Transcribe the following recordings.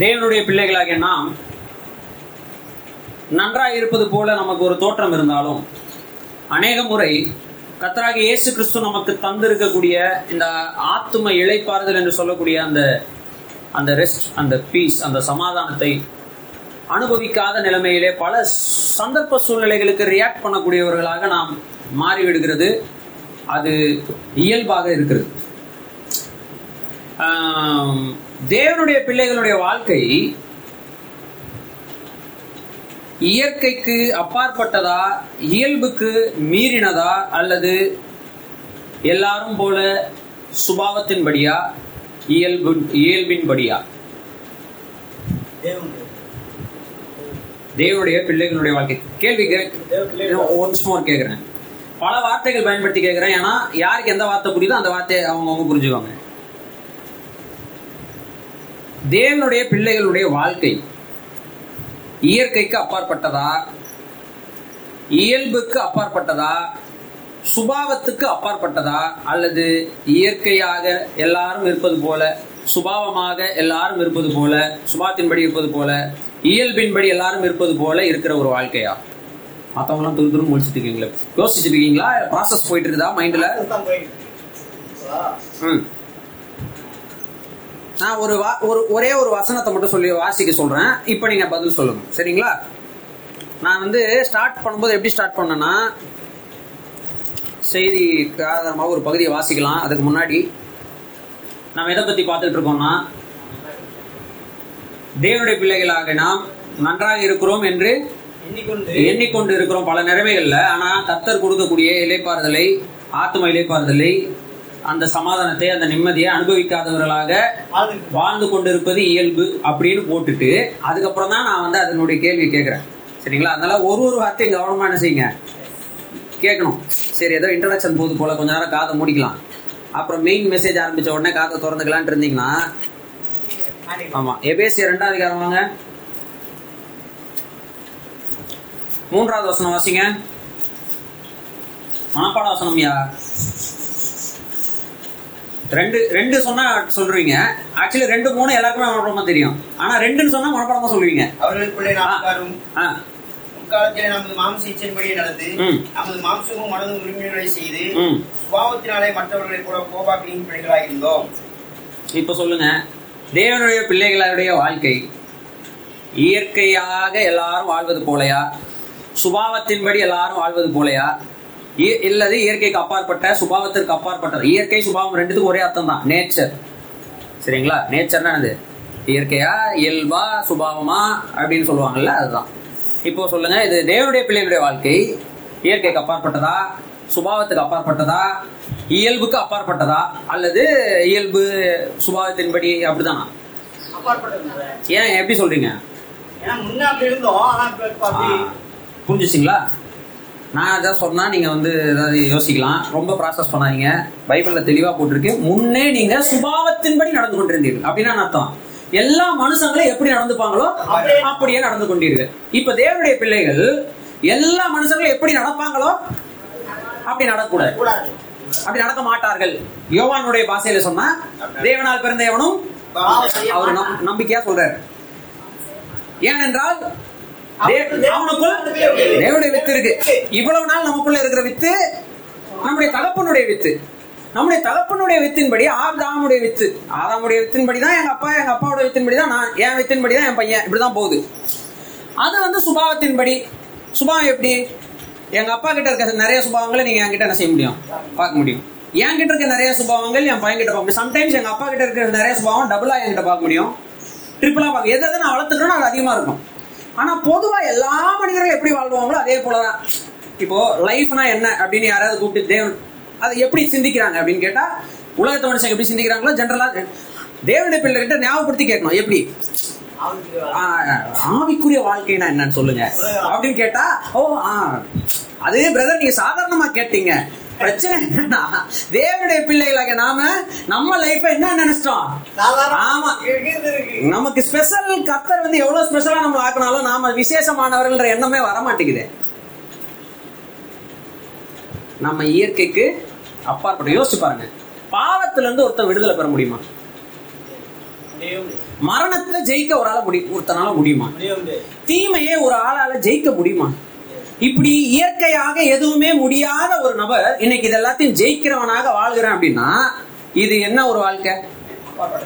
தேவனுடைய பிள்ளைகளாகிய நாம் நன்றாக இருப்பது போல நமக்கு ஒரு தோற்றம் இருந்தாலும் அநேக முறை கத்தராக இயேசு கிறிஸ்து நமக்கு தந்திருக்கக்கூடிய இந்த ஆத்தும இழைப்பாறுதல் என்று சொல்லக்கூடிய அந்த அந்த ரெஸ்ட் அந்த பீஸ் அந்த சமாதானத்தை அனுபவிக்காத நிலைமையிலே பல சந்தர்ப்ப சூழ்நிலைகளுக்கு ரியாக்ட் பண்ணக்கூடியவர்களாக நாம் மாறிவிடுகிறது. அது இயல்பாக இருக்கிறது. தேவனுடைய பிள்ளைகளுடைய வாழ்க்கை இயற்கைக்கு அப்பாற்பட்டதா இயல்புக்கு மீறினதா அல்லது எல்லாரும் போல சுபாவத்தின்படியா இயல்பு இயல்பின்படியா? தேவனுடைய பிள்ளைகளுடைய வாழ்க்கை. கேள்வி ஒன்ஸ் மோர் கேக்குறேன். பல வார்த்தைகள் பயன்படுத்தி கேக்குறேன். ஏன்னா யாருக்கு எந்த வார்த்தை புரியுதோ அந்த வார்த்தையை அவங்க அவங்க புரிஞ்சுக்கோங்க தேவனுடைய பிள்ளைகளுடைய வாழ்க்கை இயற்கைக்கு அப்பாற்பட்டதா? இயல்புக்கு அப்பாற்பட்டதா? சுபாவத்துக்கு அப்பாற்பட்டதா? அல்லது இயற்கையாக எல்லாரும் இருப்பது போல சுபாவமாக எல்லாரும் இருப்பது போல சுபாவத்தின்படி இருப்பது போல இயல்பின்படி எல்லாரும் இருப்பது போல இருக்கிற ஒரு வாழ்க்கையா? மத்தவங்களாம் துரு துரு முடிச்சிட்டு இருக்கீங்களா. யோசிச்சுட்டு இருக்கீங்களா? ப்ராசஸ் போயிட்டு இருக்குதா மைண்ட்ல தான் போயிட்டு இருக்கு. ஆ, ம். நான் ஒரு ஒரு ஒரே ஒரு வசனத்தை மட்டும் சொல்லி வாசிக்க சொல்றேன். இப்போ நீங்க பதில் சொல்லுங்க. சரிங்களா? நான் வந்து ஸ்டார்ட் பண்ணும்போது எப்படி ஸ்டார்ட் பண்ணேன்னா செய்தி ஆதாரமாக ஒரு பகுதியை வாசிக்கலாம். அதுக்கு முன்னாடி நாம் எதை பத்தி பார்த்துட்டு இருக்கோம்னா தேவனுடைய பிள்ளைகளாக நாம் நன்றாக இருக்கிறோம் என்று எண்ணிக்கொண்டு எண்ணிக்கொண்டு இருக்கிறோம் பல நிலைமைகள்ல ஆனா கர்த்தர் கொடுக்கக்கூடிய இலைப்பாறுதலை ஆத்தும இலைப்பாறுதலை அந்த சமாதானத்தை அந்த நிம்மதியை அனுபவிக்காதவர்களாக வாழ்ந்து கொண்டிருப்பது இயல்பு அப்படின்னு போட்டுட்டு அதுக்கப்புறம் தான் நான் வந்து அதனுடைய கேள்வி கேட்கறேன். சரிங்களா? அதனால ஒரு ஒரு வார்த்தையும் கவனமா என்ன செய்யுங்க? கேட்கணும். சரி ஏதோ இன்ட்ரடக்ஷன் போது போல கொஞ்ச நேரம் காதை மூடிக்கலாம். அப்புறம் மெயின் மெசேஜ் ஆரம்பிச்ச உடனே காதை திறந்துக்கலான் இருந்தீங்கன்னா ஆமா எபேசிய ரெண்டாவது அதிகாரம் வாங்க. மூன்றாவது வசனம் வாசிங்க. மனப்பாட வசனம்யா ரெண்டு ரெண்டு சொன்னா சொல்றீங்க. ஆக்சுவலி ரெண்டு மூணு எல்லாருக்குமே மனப்பாடமா தெரியும். ஆனா ரெண்டுன்னு சொன்னா மனப்பாடமா சொல்லுவீங்க. அவர்களுக்குள்ளே நாம் முற்காலத்திலே நமது மாம்ச இச்சையின்படியே நடந்து. நமது மாம்சமும் மனதும் உரிமைகளை செய்து சுபாவத்தினாலே மற்றவர்களை கூட கோபாக்கினின் பிள்ளைகளாக இருந்தோம். இப்ப சொல்லுங்க. தேவனுடைய பிள்ளைகளுடைய வாழ்க்கை இயற்கையாக எல்லாரும் வாழ்வது போலயா? சுபாவத்தின்படி எல்லாரும் வாழ்வது போலயா? இல்லது இயற்கைக்கு அப்பாற்பட்ட சுபாவத்திற்கு அப்பாற்பட்டது. இயற்கை சுபாவம் ரெண்டுத்துக்கும் ஒரே அர்த்தம் தான். நேச்சர் சரிங்களா? நேச்சர்னா என்னது? இயற்கையா இயல்பா சுபாவமா அப்படின்னு சொல்லுவாங்கல்ல அதுதான். இப்போ சொல்லுங்க இது தேவனுடைய பிள்ளைகளுடைய வாழ்க்கை. இயற்கைக்கு அப்பாற்பட்டதா? சுபாவத்துக்கு அப்பாற்பட்டதா? இயல்புக்கு அப்பாற்பட்டதா? அல்லது இயல்பு சுபாவத்தின்படி அப்படிதானா? ஏன் எப்படி சொல்றீங்க? புரிஞ்சுச்சிங்களா? நான் அதான் சொன்னா நீங்க வந்து ஏதாவது யோசிக்கலாம். ரொம்ப ப்ராசஸ் பண்ணாதீங்க. பைபிள்ல தெளிவா போட்டிருக்கு. முன்னே நீங்க சுபாவத்தின்படி நடந்து கொண்டிருந்தீர்கள். அப்படின்னா அர்த்தம்? எல்லா மனுஷங்களும் எப்படி நடந்துப்பாங்களோ அப்படியே நடந்து கொண்டீர்கள். இப்ப தேவனுடைய பிள்ளைகள் எல்லா மனுஷங்களும் எப்படி நடப்பாங்களோ அப்படி நடக்கக்கூடாது கூடாது அப்படி நடக்க மாட்டார்கள். யோவானுடைய பாஷையில சொன்னா தேவனால் பிறந்த எவனும் அவர் நம்பிக்கையா சொல்றாரு. ஏனென்றால் தேவனுடைய வித்து இருக்கு. இவ்வளவு நாள் நமக்குள்ள இருக்கிற வித்து நம்முடைய தகப்பனுடைய வித்து. நம்முடைய தகப்பனுடைய வித்தின்படி ஆதாமுடைய வித்து. ஆதாமுடைய வித்தின்படி தான் எங்க அப்பா எங்க அப்பாவோட வித்தின்படி தான் நான் என் வித்தின்படி தான் என் பையன். இப்படிதான் போகுது. அது வந்து சுபாவத்தின்படி. சுபாவம் எப்படி? எங்க அப்பா கிட்ட இருக்க நிறைய சுபாவங்களை நீங்க என்கிட்ட என்ன செய்ய முடியும்? பார்க்க முடியும். என்கிட்ட இருக்க நிறைய சுபாவங்கள் என் பையன் கிட்ட பார்க்க முடியும். சம்டைம்ஸ் எங்க அப்பா கிட்ட இருக்கிற நிறைய சுபாவம் டபுளா என்கிட்ட பார்க்க முடியும். ட்ரிபிளா பார்க்க எது எது நான் வளர்த்துக்கிறோம் அது அதிகமா இருக்கும். ஆனா பொதுவா எல்லா மனிதர்களும் எப்படி வாழ்வாங்களோ அதே போலதான். இப்போ லைஃப்னா என்ன அப்படின்னு யாராவது கூப்பிட்டு தேவன் அதை எப்படி சிந்திக்கிறாங்க அப்படின்னு கேட்டா உலகத்தை மனுஷங்க எப்படி சிந்திக்கிறாங்களோ ஜென்ரலா தேவனுடைய பிள்ளை கிட்ட ஞாபகப்படுத்தி கேட்கணும். எப்படி? ஆவிக்குரிய வாழ்க்கைனா என்னன்னு சொல்லுங்க. அப்படின்னு கேட்டா ஓ ஆ அது பிரதர் நீங்க சாதாரணமா கேட்டீங்க. பிரச்சனை என்னன்னா தேவனுடைய பிள்ளைகளாக நாம நம்ம லைஃப என்ன நினைச்சிட்டோம்? ஆமா. நமக்கு ஸ்பெஷல் கர்த்தர் வந்து எவ்வளவு ஸ்பெஷலா நம்ம ஆக்கினாலும் நாம விசேஷமானவர்கள்ன்ற எண்ணமே வர மாட்டேங்குது நம்ம இயற்கைக்கு அப்பாற்பட்ட யோசிச்சு பாருங்க. பாவத்துல இருந்து ஒருத்தன் விடுதலை பெற முடியுமா? மரணத்தை ஜெயிக்க ஒரு ஆள முடி ஒருத்தனால முடியுமா? தீமையை ஒரு ஆளால ஜெயிக்க முடியுமா? இப்படி இயற்கையாக எதுவுமே முடியாத ஒரு நபர் இன்னைக்கு இது எல்லாத்தையும் ஜெயிக்கிறவனாக வாழ்கிறேன் அப்படின்னா இது என்ன ஒரு வாழ்க்கை?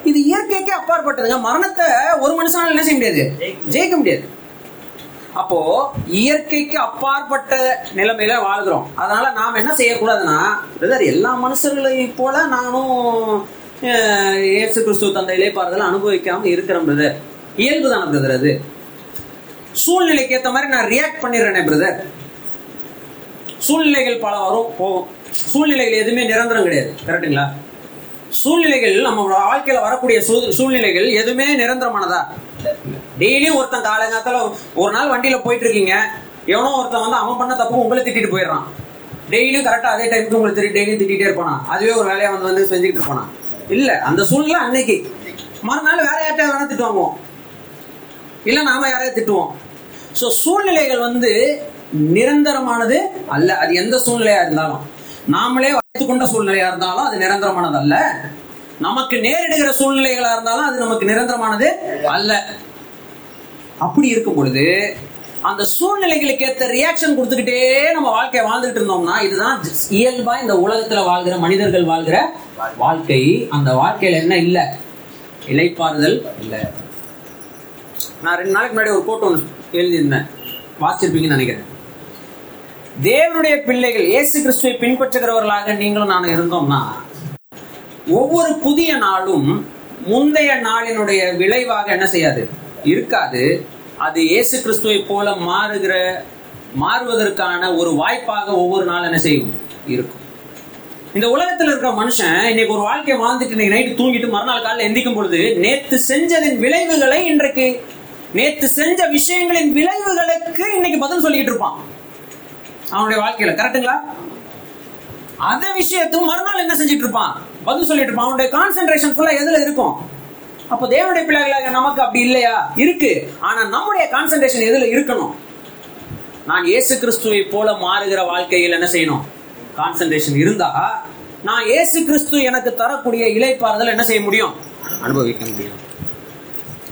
இது இயற்கைக்கே அப்பாற்பட்டதுங்க. மரணத்தை ஒரு மனுஷனால என்ன செய்ய முடியாது? ஜெயிக்க முடியாது. அப்போ இயற்கைக்கு அப்பாற்பட்ட நிலைமையில வாழ்கிறோம். அதனால நாம் என்ன செய்யக்கூடாதுன்னா எல்லா மனுஷர்களையும் போல நானும் அஹ், இயேசு கிறிஸ்துவ தந்தையிலே பாருதல் அனுபவிக்காம இருக்கிறேன் பிரதர். இயல்பு தான் பிரதர் அது. சூழ்நிலைக்கு ஏத்த மாதிரி நான் ரியாக்ட் பண்ணிடுறேனே பிரதர் சூழ்நிலைகள் பல வரும் போகும். சூழ்நிலைகள் எதுவுமே நிரந்தரம் கிடையாது கரெக்டுங்களா சூழ்நிலைகள் நம்ம வாழ்க்கையில வரக்கூடிய சூழ்நிலைகள் எதுவுமே நிரந்தரமானதா? டெய்லியும் ஒருத்தன் காலங்காத்தால ஒரு நாள் வண்டியில போயிட்டு இருக்கீங்க எவனோ ஒருத்தன் வந்து அவன் பண்ண தப்பு உங்களை திட்டிட்டு போயிடுறான். டெய்லியும் கரெக்டா அதே டைமுக்கு உங்களை திட்டி டெய்லியும் திட்டிட்டே இருப்பானா? அதுவே ஒரு வேலையா வந்து வந்து செஞ்சுக்கிட்டு இருப்பானா? இல்ல அந்த சூழ்நிலை அன்னைக்கு. மறுநாள் வேற யார்ட்ட வேணா திட்டு வாங்குவோம். இல்ல நாம யாரையா திட்டுவோம். சோ சூழ்நிலைகள் வந்து நிரந்தரமானது அல்ல. அது எந்த சூழ்நிலையா இருந்தாலும். நாமளே வைத்துக் கொண்ட சூழ்நிலையா இருந்தாலும் அது நிரந்தரமானது அல்ல நமக்கு நேரிடுகிற சூழ்நிலைகளா இருந்தாலும் அது நமக்கு நிரந்தரமானது அல்ல. அப்படி இருக்கும் பொழுது அந்த சூழ்நிலைகளுக்கு ஏத்த ரியாக்ஷன் கொடுத்துக்கிட்டே நம்ம வாழ்க்கையை வாழ்ந்துட்டு இருந்தோம்னா இதுதான் இயல்பா இந்த உலகத்துல வாழ்கிற மனிதர்கள் வாழ்கிற வாழ்க்கை. அந்த வாழ்க்கையில என்ன இல்ல? இலைப்பாறுதல் இல்ல. நான் ரெண்டு நாளைக்கு முன்னாடி ஒரு கோட் ஒன்று எழுதியிருந்தேன். வாசிச்சிருப்பீங்கன்னு நினைக்கிறேன். தேவனுடைய பிள்ளைகள் இயேசு கிறிஸ்துவை பின்பற்றுகிறவர்களாக நீங்களும் நான் இருந்தோம்னா ஒவ்வொரு புதிய நாளும் முந்தைய நாளினுடைய விளைவாக என்ன செய்யாது? இருக்காது. அது இயேசு கிறிஸ்துவை போல மாறுகிற மாறுவதற்கான ஒரு வாய்ப்பாக ஒவ்வொரு நாள் என்ன செய்யும்? இருக்கும். இந்த உலகத்துல இருக்கிற மனுஷன் இன்னைக்கு ஒரு வாழ்க்கை வாழ்ந்துட்டு இன்னைக்கு நைட்டு தூங்கிட்டு மறுநாள் காலையில எந்திக்கும் பொழுது நேத்து செஞ்சதின் விளைவுகளை இன்றைக்கு நேத்து செஞ்ச விஷயங்களின் விளைவுகளுக்கு இன்னைக்கு பதில் சொல்லிட்டு இருப்பான். அவனுடைய வாழ்க்கையில கரெக்ட்டுங்களா? அந்த விஷயத்தும் மறுநாள் என்ன செஞ்சிட்டு இருப்பான்? பதில் சொல்லிட்டு இருப்பான். அவனுடைய கான்சென்ட்ரேஷன் ஃபுல்லா எதுல இருக்கும்? அப்ப தேவனுடைய பிள்ளைகளாக நமக்கு அப்படி இல்லையா? இருக்கு. ஆனா நம்முடைய கான்சென்ட்ரேஷன் எதுல இருக்கணும்? நான் இயேசு கிறிஸ்துவை போல மாறுகிற வாழ்க்கையில் என்ன செய்யணும்? கான்சென்ட்ரேஷன் இருந்தா நான் இயேசு கிறிஸ்து எனக்கு தரக்கூடிய இலைப்பாறுதல் என்ன செய்ய முடியும்? அனுபவிக்க முடியும்.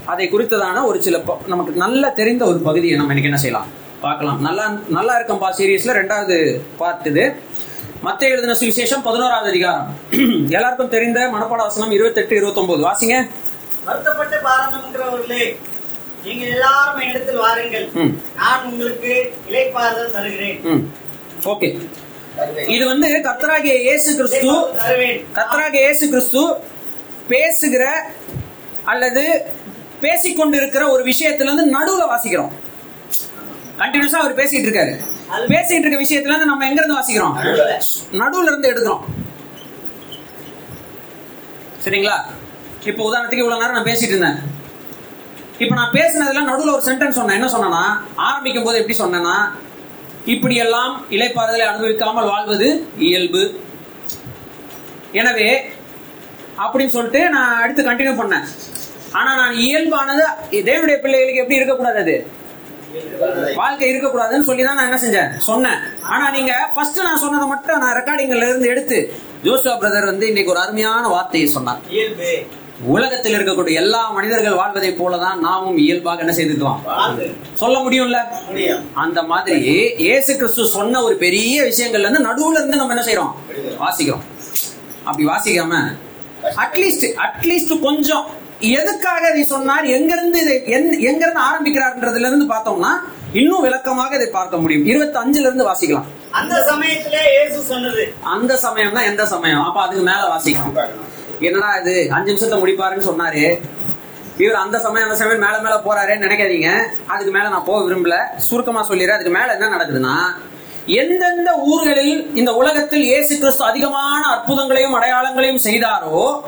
அதை குறித்ததான ஒரு சில நமக்கு நல்ல தெரிந்த ஒரு பகுதியை நம்ம இன்னைக்கு என்ன செய்யலாம்? பார்க்கலாம். நல்லா நல்லா இருக்கும்பா சீரியஸ்ல ரெண்டாவது பார்ட் இது. மத்திய எழுதின சுவிசேஷம் பதினோராவது அதிகாரம். எல்லாருக்கும் தெரிந்த மனப்பாட வசனம் இருபத்தெட்டு இருபத்தொன்பது வாசிங்க. வருத்தப்பட்டு பாரம்பரியங்களே நீங்கள் எல்லாரும் என்னிடத்தில் வாருங்கள். நான் உங்களுக்கு இலைப்பாறுதல் தருகிறேன். ஓகே. இது வந்து கத்தராகிய இயேசு கிறிஸ்து கத்தராகிய இயேசு கிறிஸ்து பேசுகிற அல்லது பேசிக்கொண்டிருக்கிற ஒரு விஷயத்துல இருந்து நடுவுல வாசிக்கிறோம். கண்டினியூஸா அவர் பேசிட்டு இருக்காரு பேசிட்டு இருக்க விஷயத்துல இருந்து நம்ம எங்க இருந்து வாசிக்கிறோம்? நடுவுல. இருந்து எடுக்கிறோம். சரிங்களா? இப்ப உதாரணத்துக்கு இவ்வளவு நேரம் நான் பேசிட்டு இருந்தேன். இப்போ நான் பேசினதுல நடுவுல ஒரு சென்டென்ஸ் சொன்னேன். என்ன சொன்னேன்னா ஆரம்பிக்கும் போது எப்படி சொன்னேன்னா இப்படியெல்லாம் இலைப்பாறுதலை அனுபவிக்காமல் வாழ்வது இயல்பு. எனவே அப்படின்னு சொல்லிட்டு நான் அடுத்து கண்டினியூ பண்ணேன். ஆனா நான் இயல்பானது தேவனுடைய பிள்ளைகளுக்கு எப்படி இருக்கக்கூடாது அது? வாழ்க்கை இருக்கக்கூடாதுன்னு சொல்லி தான் நான் என்ன செஞ்சேன்? சொன்னேன். ஆனா நீங்க ஃபர்ஸ்ட் நான் சொன்னதை மட்டும் நான் ரெக்கார்டிங்ல இருந்து எடுத்து ஜோசுவா பிரதர் வந்து இன்னைக்கு ஒரு அருமையான வார்த்தையை சொன்னார். இயல்பு. உலகத்தில் இருக்கக்கூடிய எல்லா மனிதர்கள் வாழ்வதை போலதான் நாமும் இயல்பாக என்ன செய்துக்கலாம் சொல்ல முடியும்ல? முடியும். அந்த மாதிரி இயேசு கிறிஸ்து சொன்ன ஒரு பெரிய விஷயங்கள்ல இருந்து நடுவுல இருந்து நம்ம என்ன செய்யறோம் வாசிக்கிறோம். அப்படி வாசிக்காம அட்லீஸ்ட் அட்லீஸ்ட் கொஞ்சம் எதுக்காக இதை சொன்னார்? எங்க இருந்து இதை எங்க இருந்து ஆரம்பிக்கிறார்ன்றதுல இருந்து பார்த்தோம்னா இன்னும் விளக்கமாக இதை பார்க்க முடியும். இருபத்தி அஞ்சுல இருந்து வாசிக்கலாம். அந்த சமயத்திலே அந்த சமயம்னா எந்த சமயம்? அப்ப அதுக்கு மேல வாசிக்கணும் என்னடா இது? அஞ்சு நிமிஷத்தை முடிப்பாருன்னு சொன்னாரு. இவர் அந்த சமயம் அந்த சமயம் மேல மேல போறாருன்னு நினைக்காதீங்க. அதுக்கு மேல நான் போக விரும்பல. சுருக்கமா சொல்லிடுறேன். அதுக்கு மேல என்ன நடக்குதுன்னா எந்தெந்த ஊர்களில் இந்த உலகத்தில் இயேசு கிறிஸ்து அதிகமான அற்புதங்களையும் அடையாளங்களையும் செய்தாரோ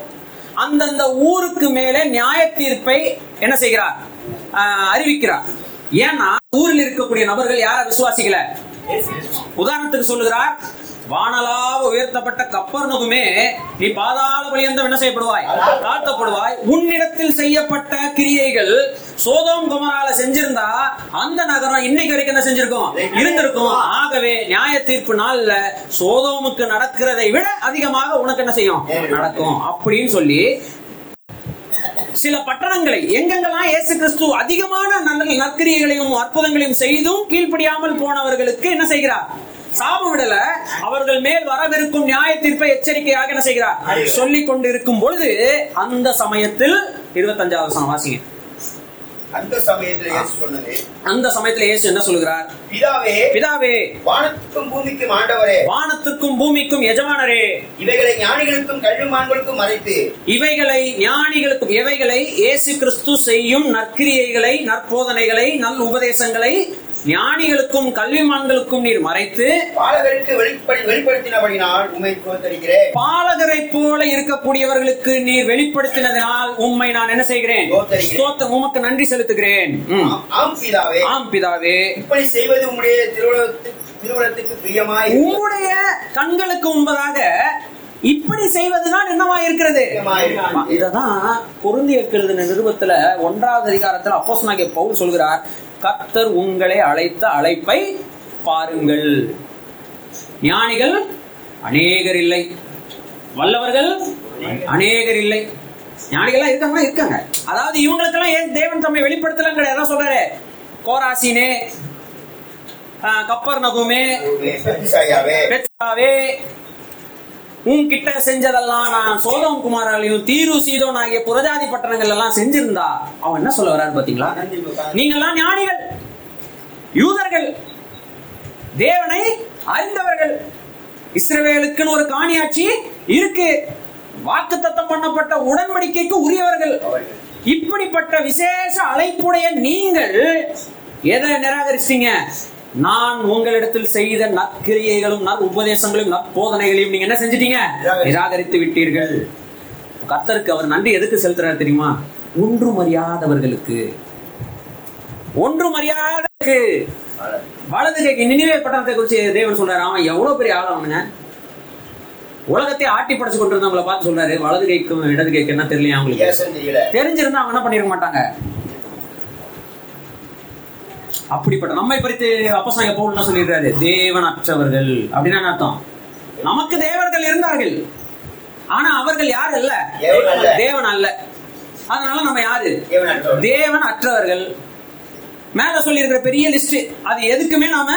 அந்தந்த ஊருக்கு மேலே நியாய தீர்ப்பை என்ன செய்கிறார்? ஆஹ், அறிவிக்கிறார். ஏன்னா ஊரில் இருக்கக்கூடிய நபர்கள் யார விசுவாசிக்கல? உதாரணத்துக்கு சொல்லுகிறார் வானலாவ உயர்த்தப்பட்ட கப்பர்நகுமே நீ பாதாள பலியந்தம் என்ன செய்யப்படுவாய்? தாழ்த்தப்படுவாய். உன்னிடத்தில் செய்யப்பட்ட கிரியைகள் சோதோம் குமரால செஞ்சிருந்தா அந்த நகரம் இன்னைக்கு வரைக்கும் என்ன செஞ்சிருக்கும்? இருந்திருக்கும். ஆகவே நியாய தீர்ப்பு நாள்ல சோதோமுக்கு நடக்கிறதை விட அதிகமாக உனக்கு என்ன செய்யும்? நடக்கும். அப்படின்னு சொல்லி சில பட்டணங்களை எங்கெங்கெல்லாம் இயேசு கிறிஸ்து அதிகமான நல்ல நற்கிரியைகளையும் அற்புதங்களையும் செய்தும் கீழ்ப்படியாமல் போனவர்களுக்கு என்ன செய்கிறார்? சாபம் விடல. அவர்கள் மேல் வரவிருக்கும் நியாய தீர்ப்பை எச்சரிக்கையாக என்ன செய்கிறார்? சொல்லிக் கொண்டிருக்கும் பொழுது அந்த சமயத்தில் இருபத்தஞ்சாவது வாசிங்க அந்த சமயத்தில் இயேசு சொன்னது அந்த சமயத்துல இயேசு என்ன சொல்கிறார் பிதாவே பிதாவே வானத்துக்கும் பூமிக்கும் ஆண்டவரே வானத்துக்கும் பூமிக்கும் எஜமானரே இவைகளை ஞானிகளுக்கும் கல்விமான்களுக்கும் மறைத்து இவைகளை ஞானிகளுக்கும் இவைகளை இயேசு கிறிஸ்து செய்யும் நற்கிரியைகளை நற்போதனைகளை நல் உபதேசங்களை ஞானிகளுக்கும் கல்விமான்களுக்கும் நீர் மறைத்து பாலகருக்கு வெளிப்படி வெளிப்படுத்தினபடினால் உண்மை தோத்தரிக்கிறேன். பாலகரை போல இருக்கக்கூடியவர்களுக்கு நீர் வெளிப்படுத்தினதனால் உம்மை நான் என்ன செய்கிறேன்? உமக்கு நன்றி செலுத்துகிறேன். ஆம் பிதாவே. ஆம் பிதாவே. இப்படி செய்வது திருவுளத்து திருவுளத்துக்கு பிரியமாய் உம்முடைய கண்களுக்கு முன்பதாக இப்படி செய்வதுதான் என்னவா இருக்கிறது. இததான் பொருந்தியற்கு எழுதின நிருபத்துல ஒன்றாவது அதிகாரத்துல அப்போஸ்தலனாகிய பவுல் சொல்கிறார். கர்த்தர் உங்களை அழைத்த அழைப்பை பாருங்கள். ஞானிகள் அநேகர் இல்லை. வல்லவர்கள் அநேகர் இல்லை. ஞானிகள்லாம் இருக்காங்கன்னா இருக்காங்க. அதாவது இவங்களுக்கெல்லாம் ஏன் தேவன் தம்மை வெளிப்படுத்தலாம் கிடையாது சொல்றாரு. கோராசினே கப்பர் நகுமே உன்கிட்ட செஞ்சதெல்லாம் நான் சோதம் குமாராலையும் தீரு சீதோன் ஆகிய புரஜாதி பட்டணங்கள் எல்லாம் செஞ்சிருந்தா அவன் என்ன சொல்ல வர்றாரு பாத்தீங்களா? நீங்க எல்லாம் ஞானிகள் யூதர்கள் தேவனை அறிந்தவர்கள். இஸ்ரவேலுக்குன்னு ஒரு காணியாட்சி இருக்கு. வாக்குத்தத்தம் பண்ணப்பட்ட உடன்படிக்கைக்கு உரியவர்கள். இப்படிப்பட்ட விசேஷ அழைப்புடைய நீங்கள் எதை நிராகரிச்சீங்க? நான் உங்களிடத்தில் செய்த நற்கிரியைகளும் நற் உபதேசங்களையும் நற்போதனைகளையும் நீங்க என்ன செஞ்சிட்டீங்க? நிராகரித்து விட்டீர்கள். கர்த்தருக்கு அவர் நன்றி எதுக்கு செலுத்துறாரு தெரியுமா? ஒன்றும் அறியாதவர்களுக்கு ஒன்றும் அறியாதவருக்கு வலது கைக்கு நினைவே பட்டணத்தை குறிச்சு தேவன் சொல்றாரு. அவன் எவ்வளவு பெரிய ஆள் அவனுங்க. உலகத்தை ஆட்டி படைச்சு கொண்டிருந்தவங்களை பார்த்து சொல்றாரு. வலது கைக்கும் இடது கைக்கு என்ன தெரியலையா அவங்களுக்கு தெரியல. தெரிஞ்சிருந்தா அவங்க என்ன பண்ணிருக்க மாட்டாங்க? அப்படிப்பட்ட நம்மை பறித்து அப்பசாங்க பவுல் என்ன சொல்லிடுறாரு தேவன் அற்றவர்கள் அப்படின்னு அர்த்தம்? நமக்கு தேவர்கள் இருந்தார்கள். ஆனா அவர்கள் யார் அல்ல. தேவன் அல்ல. அதனால நம்ம யாரு? தேவன் அற்றவர்கள். மேல சொல்லி இருக்கிற பெரிய லிஸ்ட் அது எதுக்குமே நாம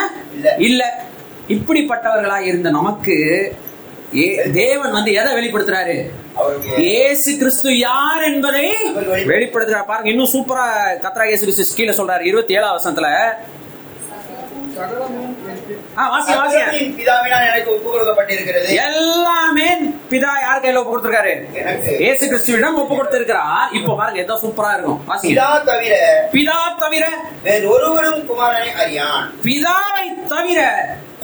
இல்ல. இப்படிப்பட்டவர்களா இருந்த நமக்கு தேவன் வந்து எதை வெளிப்படுத்துறாரு? இயேசு கிறிஸ்து யார் என்பதை வெளிப்படுத்துறார். பாருங்க இன்னும் சூப்பரா கத்ரா இயேசு கிறிஸ்து கீழே சொல்றாரு இருபத்தி ஏழாம் வசனத்துல. எல்லாமே பிதா யார் கையில ஒப்பு கொடுத்திருக்காரு? கிறிஸ்துவிடம் ஒப்பு கொடுத்திருக்கிறார் இப்போ பாருங்க எதோ சூப்பரா இருக்கும். வாசிங்க. பிதா தவிர பிதா தவிர வேறு ஒருவனும் குமாரனை அறியான். பிதாவை தவிர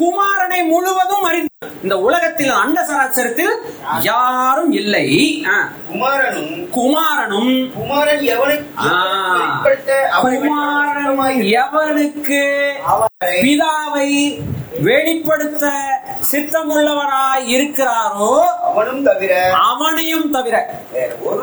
குமாரனை முழுவதும் அறிந்த இந்த உலகத்தில் அண்ட சராசரத்தில் யாரும் இல்லை. குமாரனும் குமாரனும். குமாரன் எவனுக்கு பிதாவை வெளிப்படுத்த சித்தமுள்ளவராய் இருக்கிறாரோ அவனும் தவிர அவனையும் தவிர.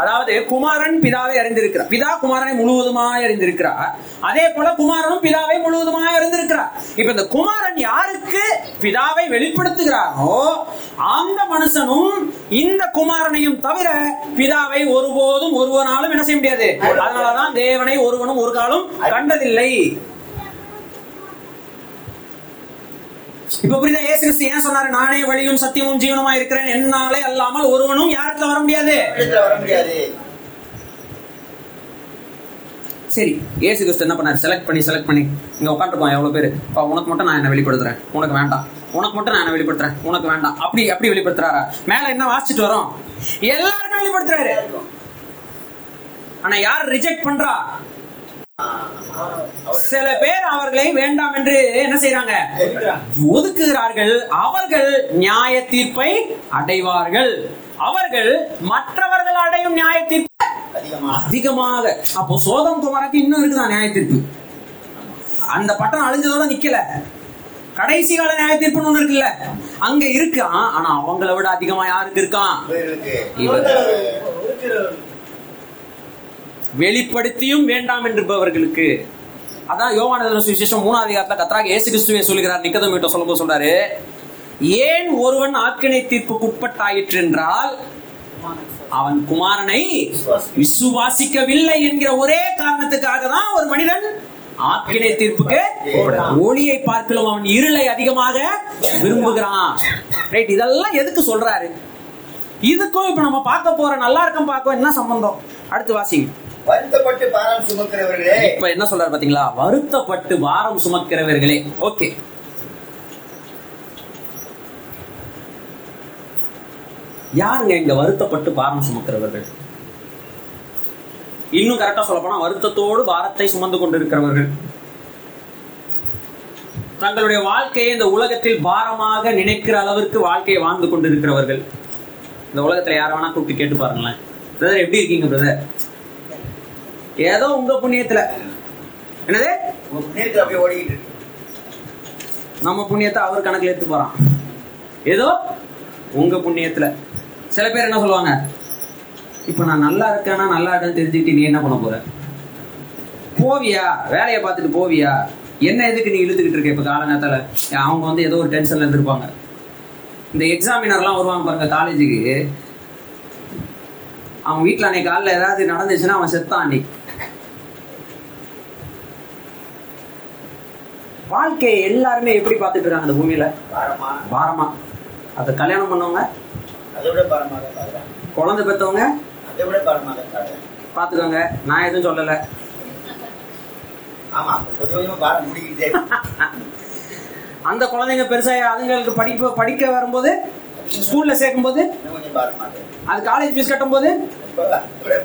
அதாவது குமாரன் பிதாவை அறிந்திருக்கிறார். பிதா குமாரனை முழுவதுமாய் அறிந்திருக்கிறார். அதே போல குமாரனும் பிதாவை முழுவதுமாய் அறிந்திருக்கிறார். இப்ப இந்த குமாரன் யாருக்கு பிதாவை வெளிப்படுத்துகிறாரோ அந்த மனுஷனும் இந்த குமாரனையும் தவிர பிதாவை ஒருபோதும் ஒருவனாலும் என்ன செய்ய முடியாது? அதனாலதான் தேவனை ஒருவனும் ஒரு காலம் கண்டதில்லை. இப்ப புரியுதா இயேசு கிறிஸ்து ஏன் சொன்னாரு? நானே வழியும் சத்தியமும் ஜீவனுமா இருக்கிறேன் என்னாலே அல்லாமல் ஒருவனும் யாருக்குள்ள வர முடியாது? வர முடியாது? சரி ஏசு கிறிஸ்து என்ன பண்ணாரு? செலக்ட் பண்ணி செலக்ட் பண்ணி இங்க உட்காந்துருப்பான் எவ்வளவு பேரு? உனக்கு மட்டும் நான் என்ன வெளிப்படுத்துறேன். உனக்கு வேண்டாம். உனக்கு மட்டும் நான் என்ன வெளிப்படுத்துறேன். உனக்கு வேண்டாம். அப்படி அப்படி வெளிப்படுத்துறாரா? மேல என்ன வாசிச்சுட்டு வரோம்? எல்லாருக்கும் வெளிப்படுத்துறாரு. ஆனா யார் ரிஜெக்ட் பண்றா? சில பேர் அவர்களை வேண்டாம் என்று என்ன செய்றாங்க? ஒதுக்குகிறார்கள். அவர்கள் நியாய தீர்ப்பை அடைவார்கள். அவர்கள் மற்றவர்கள் அடையும் நியாய தீர்ப்பை அதிகமா அதிகமாக. அப்போ சோதம் குமாரக்கு இன்னும் இருக்குதான் நியாய தீர்ப்பு அந்த பட்டணம் அழிஞ்சதோட நிக்கல. கடைசி கால நியாய தீர்ப்புன்னு ஒண்ணு இருக்குல்ல? அங்க இருக்கான் ஆனா அவங்கள விட அதிகமா யாருக்கு இருக்கான் இவர் வெளிப்படுத்தியும் வேண்டாம் என்றுபவர்களுக்கு அதான் யோவானதன சுவிசேஷம் மூணாவது அதிகாரத்துல கத்ராக ஏசு கிறிஸ்துவை சொல்கிறார் நிக்கதம் கிட்ட சொல்லும்போது சொல்றாரு ஏன் ஒருவன் ஆக்கினை தீர்ப்புக்கு உட்பட்டாயிற்று என்றால் அவன் குமாரனை விசுவாசிக்கவில்லை என்கிற ஒரே காரணத்துக்காக தான் ஒரு மனிதன் ஆக்கினை தீர்ப்புக்கு ஒளியை பார்க்கலாம் அவன் இருளை அதிகமாக விரும்புகிறான். ரைட் இதெல்லாம் எதுக்கு சொல்றாரு? இதுக்கும் இப்ப நம்ம பார்க்க போற நல்லா இருக்கும் பார்க்க என்ன சம்பந்தம்? அடுத்து வாசிங்க. வருத்தப்பட்டு பாரம் சுமக்கிறவர்களே. இப்ப என்ன சொல்றாரு பாத்தீங்களா? வருத்தப்பட்டு பாரம் சுமக்கிறவர்களே. ஓகே. யாருங்க இங்க வருத்தப்பட்டு பாரம் சுமக்கிறவர்கள்? இன்னும் கரெக்டா சொல்ல போனா வருத்தத்தோடு பாரத்தை சுமந்து கொண்டிருக்கிறவர்கள். தங்களுடைய வாழ்க்கையை இந்த உலகத்தில் பாரமாக நினைக்கிற அளவிற்கு வாழ்க்கையை வாழ்ந்து கொண்டிருக்கிறவர்கள். இந்த உலகத்துல யார வேணா கூப்பிட்டு கேட்டு பாருங்களேன். பிரதர் எப்படி இருக்கீங்க பிரதர் ஏதோ உங்க புண்ணியத்துல. என்னது? நம்ம புண்ணியத்தை அவர் கணக்குல எடுத்து போறான். ஏதோ உங்க புண்ணியத்துல. சில பேர் என்ன சொல்லுவாங்க? இப்ப நான் நல்லா இருக்கேனா நல்லா இருக்கேன்னு தெரிஞ்சுக்கிட்டு நீ என்ன பண்ண போற? போவியா? வேலையை பார்த்துட்டு போவியா? என்ன எதுக்கு நீ இழுத்துக்கிட்டு இருக்க இப்ப காலங்காத்தால? அவங்க வந்து ஏதோ ஒரு டென்ஷன்ல இருந்திருப்பாங்க. இந்த எக்ஸாமினர்லாம் வருவாங்க பாருங்க காலேஜுக்கு அவன் வீட்டுல அன்னைக்கு காலைல ஏதாவது நடந்துச்சுன்னா அவன் செத்தான் அன்னைக்கு. வாழ்க்கையை எல்லாருமே எப்படி பார்த்துட்டு இருக்காங்க இந்த பூமியில? பாரமா. அதை கல்யாணம் பண்ணவங்க குழந்தை பெற்றவங்க பார்த்துக்கோங்க நான் எதுவும் சொல்லலை. அந்த குழந்தைங்க பெருசா அதுங்களுக்கு படிப்பு படிக்க வரும்போது ஸ்கூல்ல பாரமாக இருக்கு. அது காலேஜ் ஃபீஸ்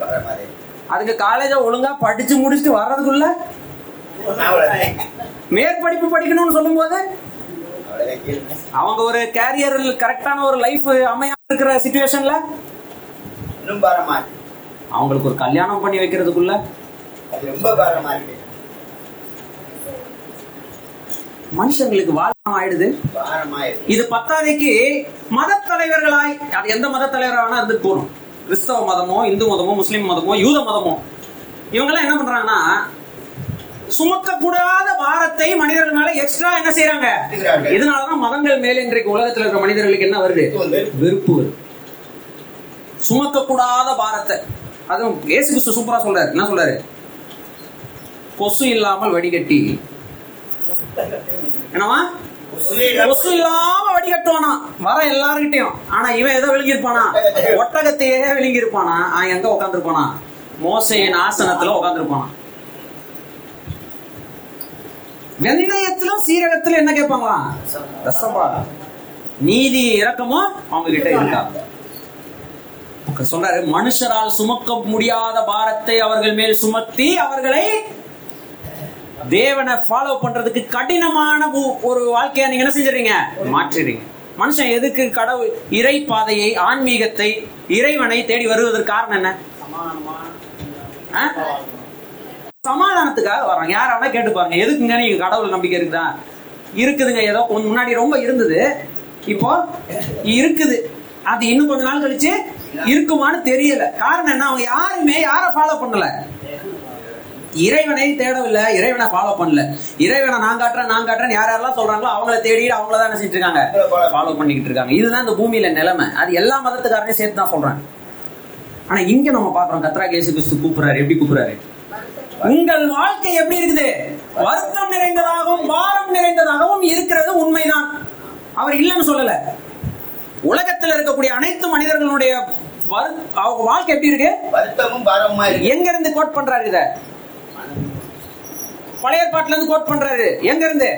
பாரமாக இருக்கு. அதுக்கு காலேஜ ஒழுங்கா படிச்சு முடிச்சுட்டு வர்றதுக்குள்ள. மேற்படிப்பு படிக்கணும்னு சொல்லும்போது அவ்வளவுதான் கேளுங்க. அவங்க ஒரு கேரியர் கரெக்டான ஒரு லைஃப் அமையா இருக்கிற சுச்சுவேஷன்ல அவங்களுக்கு ஒரு கல்யாணம் பண்ணி வைக்கிறதுக்குள்ள ரொம்ப பாரமா இருக்கு மனுஷங்களுக்கு வாழ்க்கை ஆயிடுது. இது பத்தாதைக்கு மத தலைவர்களாய் எந்த மத தலைவரா வேணா இருந்துட்டு போகணும் கிறிஸ்தவ மதமோ இந்து மதமோ முஸ்லிம் மதமோ யூத மதமோ. இவங்கெல்லாம் என்ன பண்றாங்கன்னா சுமக்க கூடாத பாரத்தை மனிதர்கள் மேல எக்ஸ்ட்ரா என்ன செய்யறாங்க. இதனாலதான் மதங்கள் மேல இன்றைக்கு உலகத்துல இருக்கிற மனிதர்களுக்கு என்ன வருது? வெறுப்பு வருது. சுமக்க கூடாத பாரத்தை. அதுவும் ஏசு கிறிஸ்து சூப்பரா சொல்றாரு. என்ன சொல்றாரு? கொசு இல்லாமல் வடிகட்டி. என்னவா? கொசு இல்லாம வடிகட்டுவானா? வர எல்லார்கிட்டயும். ஆனா இவன் எதை விழுங்கிருப்பானா ஒட்டகத்தையே விழுங்கிருப்பானா அவன் எங்க உட்காந்துருப்பானா மோசையின் ஆசனத்துல உட்காந்துருப்பானா வெந்தயத்திலும் சீரகத்திலும் என்ன கேட்பாங்களாம் ரசம்பா நீதி இறக்கமும் அவங்க கிட்ட இருக்காங்க சொல்றாரு மனுஷரால் சுமக்க முடியாத பாரத்தை அவர்கள் மேல் சுமத்தி அவர்களை தேவனை ஃபாலோ பண்றதுக்கு கடினமான ஒரு வாழ்க்கையை நீங்க என்ன செஞ்சுறீங்க மாற்றிடுறீங்க. மனுஷன் எதுக்கு கடவுள் இறை பாதையை ஆன்மீகத்தை இறைவனை தேடி வருவதற்கு காரணம் என்ன? சமாதானத்துக்காக வர்றாங்க. யார கேட்டு பாருங்க. எதுக்குங்க நீங்க கடவுள் நம்பிக்கை இருக்குதா? இருக்குதுங்க. ஏதோ கொஞ்சம் முன்னாடி ரொம்ப இருந்தது. இப்போ இருக்குது. அது இன்னும் கொஞ்ச நாள் கழிச்சு இருக்குமான்னு தெரியல. காரணம் என்ன? அவங்க யாருமே யார ஃபாலோ பண்ணல. இறைவனை தேடவில்லை இறைவனை ஃபாலோ பண்ணல. இறைவனை நான் காட்டுறேன் நான் காட்டுறேன் யார் யாரெல்லாம் சொல்றாங்களோ அவங்கள தேடி அவங்கள தான் செஞ்சுட்டு இருக்காங்க? ஃபாலோ பண்ணிக்கிட்டு இருக்காங்க. இதுதான் இந்த பூமியில நிலைமை. அது எல்லா மதத்துக்காரனையும் சேர்த்து தான் சொல்றேன். ஆனா இங்க நம்ம பாக்குறோம் கத்ரா கேசு கிறிஸ்து கூப்பிடுறாரு. எப்படி கூப்பிடுறாரு? உங்கள் வாழ்க்கை எப்படி இருக்குது? வருத்தம் நிறைந்ததாகவும் பாரம் நிறைந்ததாகவும் இருக்கிறது உண்மைதான். அவர் இல்லைன்னு சொல்லல. உலகத்தில் இருக்கக்கூடிய அனைத்து மனிதர்களுடைய வாழ்க்கை எப்படி இருக்கு? வருத்தமும் எங்க இருந்து கோட் பண்றாரு இத? பழைய பாட்டுல இருந்து கோட் பண்றாரு. எங்க இருந்து?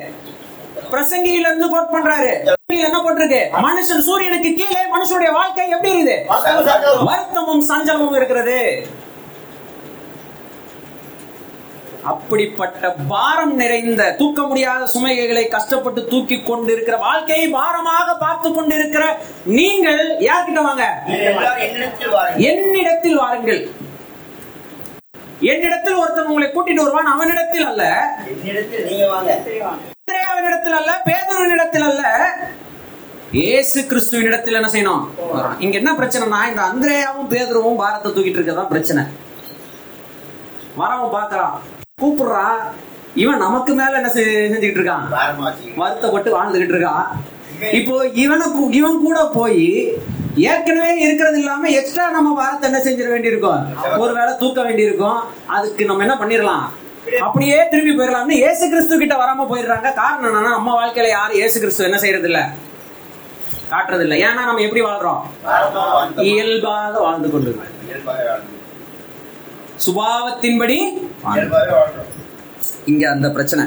பிரசங்கியில இருந்து கோட் பண்றாரு. என்ன போட்டிருக்கு? மனுஷன் சூரியனுக்கு கீழே மனுஷனுடைய வாழ்க்கை எப்படி இருக்குது? வருத்தமும் சஞ்சலமும் இருக்கிறது. அப்படிப்பட்ட பாரம் நிறைந்த தூக்க முடியாத சுமைகளை கஷ்டப்பட்டு தூக்கி கொண்டிருக்கிற வாழ்க்கையை பாரமாக பார்த்து கொண்டிருக்கிற நீங்கள் யார்கிட்ட வாங்க? என்னிடத்தில் வாருங்கள். என்னிடத்தில் ஒருத்தன் உங்களை கூட்டிட்டு வருவான் அவனிடத்தில் அல்ல. அந்திரேயாவினிடத்தில் அல்ல பேதுருவினிடத்தில் அல்ல. இயேசு கிறிஸ்துவினிடத்தில் என்ன செய்யணும்? வரணும். இங்க என்ன பிரச்சனைனா இந்த அந்திரேயாவும் பேதுருவும் பாரத்தை தூக்கிட்டு இருக்கதான் பிரச்சனை. வரவன் பாக்குறான் கூப்பிடுறான் இவன் நமக்கு மேல என்ன செஞ்சுக்கிட்டு இருக்கான். வருத்தப்பட்டு வாழ்ந்துகிட்டு இருக்கான். இப்போ இவனுக்கு இவன் கூட போய் ஏற்கனவே இருக்கிறது இல்லாம எக்ஸ்ட்ரா நம்ம வாரத்தை என்ன செஞ்சிட வேண்டியிருக்கும்? ஒருவேளை தூக்க வேண்டியிருக்கும். அதுக்கு நம்ம என்ன பண்ணிடலாம்? அப்படியே திரும்பி போயிடலாம்னு ஏசு கிறிஸ்து கிட்ட வராம போயிடுறாங்க. காரணம் என்னன்னா நம்ம வாழ்க்கையில யாரும் ஏசு கிறிஸ்து என்ன செய்யறது இல்ல காட்டுறது இல்ல ஏன்னா நம்ம எப்படி வாழ்றோம்? இயல்பாக வாழ்ந்து கொண்டு சுபாவத்தின்படி இங்க அந்த பிரச்சனை.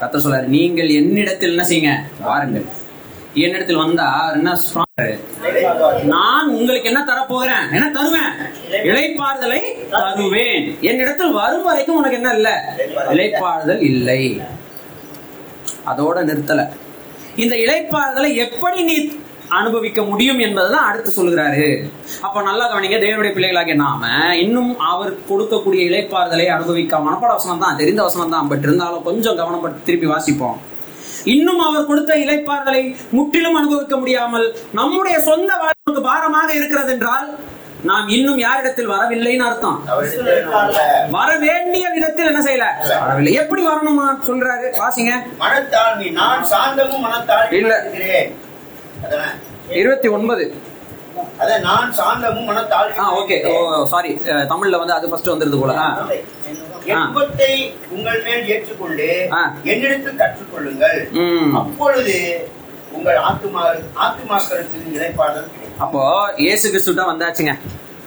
கத்த சொல்றாரு நீங்கள் என்னிடத்தில் என்ன செய்யுங்க? வாருங்கள். என்னிடத்தில் வந்தா என்ன நான் உங்களுக்கு என்ன தரப்போகிறேன் என்ன தருவேன்? இழைப்பாறுதலை தருவேன். என்னிடத்தில் வரும் வரைக்கும் உனக்கு என்ன இல்ல? இழைப்பாறுதல் இல்லை. அதோட நிறுத்தல. இந்த இழைப்பாறுதலை எப்படி நீ அனுபவிக்க முடியும் என்பதுதான் அடுத்து சொல்லுகிறாரு. அப்ப நல்லா கவனிங்க தேவனுடைய பிள்ளைகளாகிய நாம இன்னும் அவர் கொடுக்கக்கூடிய இழைப்பாறுதலை அனுபவிக்க மனப்பாட வசனம் தான் தெரிந்த வசனம் தான் பட் இருந்தாலும் கொஞ்சம் கவனப்பட்டு திருப்பி வாசிப்போம். இன்னும் அவர் கொடுத்த இளைப்பாறுதலை முற்றிலும் அனுபவிக்க முடியாமல் நம்முடைய சொந்த வாழ்வுக்கு பாரமாக இருக்கிறது என்றால் நாம் இன்னும் யாரிடத்தில் வரவில்லைன்னு அர்த்தம். வர வேண்டிய விதத்தில் என்ன செய்யல? வரவில்லை. எப்படி வரணுமா சொல்றாரு? வாசிங்க. மனத்தாழ்மை. நான் சாந்தமும் மனத்தாழ்மை இல்ல. இருபத்தி ஒன்பது. அதான் நான் சாந்தமும் மனத்தாழ்மை ஆ ஓகே. சாரி தமிழ்ல வந்து அது ஃபர்ஸ்ட் வந்துருது போல. ஆ. எண்பத்தை உங்கள் மேல் ஏற்றுக்கொண்டு ஆ. என்னிடத்தில் கற்றுக்கொள்ளுங்கள். அப்பொழுது உங்கள் ஆத்துமா ஆத்துமாக்களுக்கு கிடைக்கும். அப்போ இயேசு கிறிஸ்துட்ட வந்தாச்சுங்க.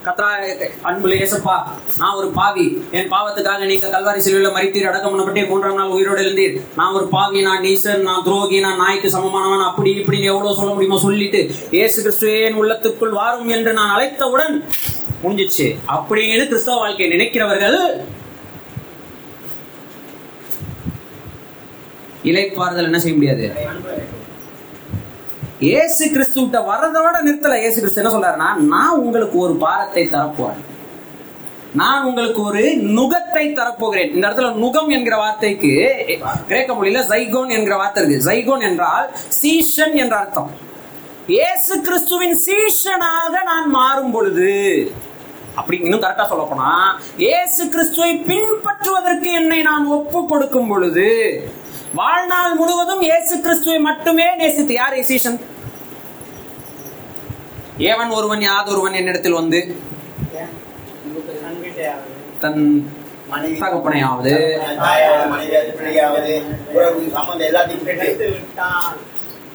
கத்ரா அன்புல ஏசப்பா நான் ஒரு பாவி. என் பாவத்துக்காக நீங்க கல்வாரி சிலுவையில மறித்தீர் அடக்கம் பண்ணப்பட்டே மூன்றாம் நாள் உயிரோடு எழுந்தீர். நான் ஒரு பாவி நான் நீசன் நான் துரோகி நான் நாய்க்கு சமமானவன். அப்படி இப்படின்னு எவ்வளவு சொல்ல முடியுமோ சொல்லிட்டு ஏசு கிறிஸ்துவேன் உள்ளத்துக்குள் வாரும் என்று நான் அழைத்தவுடன் முடிஞ்சிச்சு. அப்படின்னு கிறிஸ்தவ வாழ்க்கையை நினைக்கிறவர்கள் இலைப்பாறுதல் என்ன செய்ய முடியாது? இயேசு கிறிஸ்துவிட்ட வரதோட நிறுத்தல இயேசு கிறிஸ்து என்ன சொல்றாருன்னா நான் உங்களுக்கு ஒரு பாரத்தை தரப்போறேன். நான் உங்களுக்கு ஒரு நுகத்தை தரப்போகிறேன். இந்த இடத்துல நுகம் என்கிற வார்த்தைக்கு கிரேக்க மொழியில ஜைகோன் என்கிற வார்த்தை இருக்கு. ஜைகோன் என்றால் சீஷன் என்ற அர்த்தம். இயேசு கிறிஸ்துவின் சீஷனாக நான் மாறும் பொழுது அப்படி இன்னும் கரெக்டா சொல்ல போனா இயேசு கிறிஸ்துவை பின்பற்றுவதற்கு என்னை நான் ஒப்பு கொடுக்கும் பொழுது வாழ்நாள் முழுவதும் இயேசு கிறிஸ்துவை மட்டுமே நேசித்து யார் சீஷன் ஏவன் ஒருவன் யாதொருவன் என்னிடத்தில் வந்து தன் தகப்பனையாவது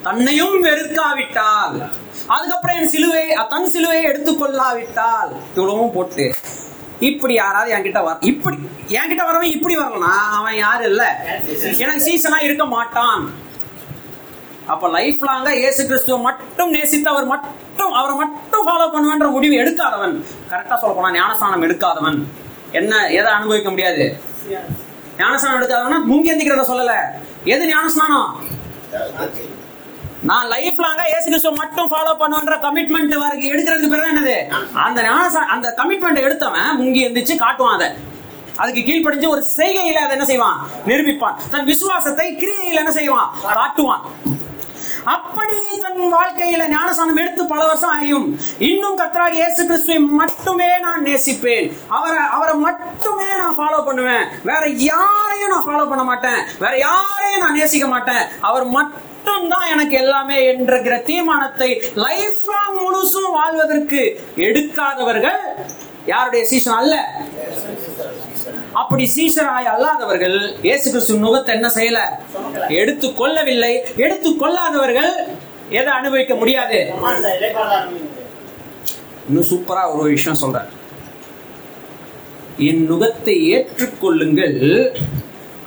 தன்னையும் வெறுக்காவிட்டால் அதுக்கப்புறம் என் சிலுவை தன் சிலுவையை எடுத்துக்கொள்ளாவிட்டால் இவ்வளவும் போட்டு இப்படி யாராவது என்கிட்ட வர இப்படி என்கிட்ட வரவன் இப்படி வரலனா அவன் யாரு இல்ல? எனக்கு சீசனா இருக்க மாட்டான். அப்ப லைஃப் லாங்கா இயேசு கிறிஸ்துவ மட்டும் நேசித்து அவர் மட்டும் அவரை மட்டும் ஃபாலோ பண்ணுவேன்ற முடிவு எடுக்காதவன். கரெக்டா சொல்ல போனா ஞானஸ்தானம் எடுக்காதவன். என்ன எதை அனுபவிக்க முடியாது? ஞானஸ்தானம் எடுக்காதவனா மூங்கி எந்திக்கிறத சொல்லல. எது ஞானஸ்தானம் நான் லைஃப் லாங்கா இயேசு கிறிஸ்துவ மட்டும் ஃபாலோ பண்ணுன்ற கமிட்மெண்ட் வரைக்கும் எடுக்கிறதுக்கு பேர் தான் என்னது? அந்த அந்த கமிட்மெண்ட் எடுத்தவன் முங்கி எந்திரிச்சு காட்டுவான் அதை. அதுக்கு கீழ்ப்படிஞ்சு ஒரு செய்கையில அதை என்ன செய்வான்? நிரூபிப்பான். தன் விசுவாசத்தை கிரியையில என்ன செய்வான்? காட்டுவான். அப்படி தன் வாழ்க்கையில ஞானசானம் எடுத்து பல வருஷம் ஆயும். இன்னும் கத்தராக இயேசு கிறிஸ்துவை மட்டுமே நான் நேசிப்பேன். அவரை அவரை மட்டுமே நான் ஃபாலோ பண்ணுவேன். வேற யாரையும் நான் ஃபாலோ பண்ண மாட்டேன். வேற யாரையும் நான் நேசிக்க மாட்டேன். அவர் மட்டும் தான் எனக்கு எல்லாமே என்ற தீர்மானத்தை லைஃப் லாங் முழுசும் வாழ்வதற்கு எடுக்காதவர்கள் யாருடைய சீசன் அல்ல? அப்படி சீஷராய் அல்லாதவர்கள் இயேசு கிறிஸ்து நுகத்தை என்ன செய்யல? எடுத்து கொள்ளவில்லை எடுத்து கொள்ளாதவர்கள் எதை அனுபவிக்க முடியாது? இன்னும் சூப்பரா ஒரு விஷயம் சொல்றேன். என் நுகத்தை ஏற்றுக்கொள்ளுங்கள்.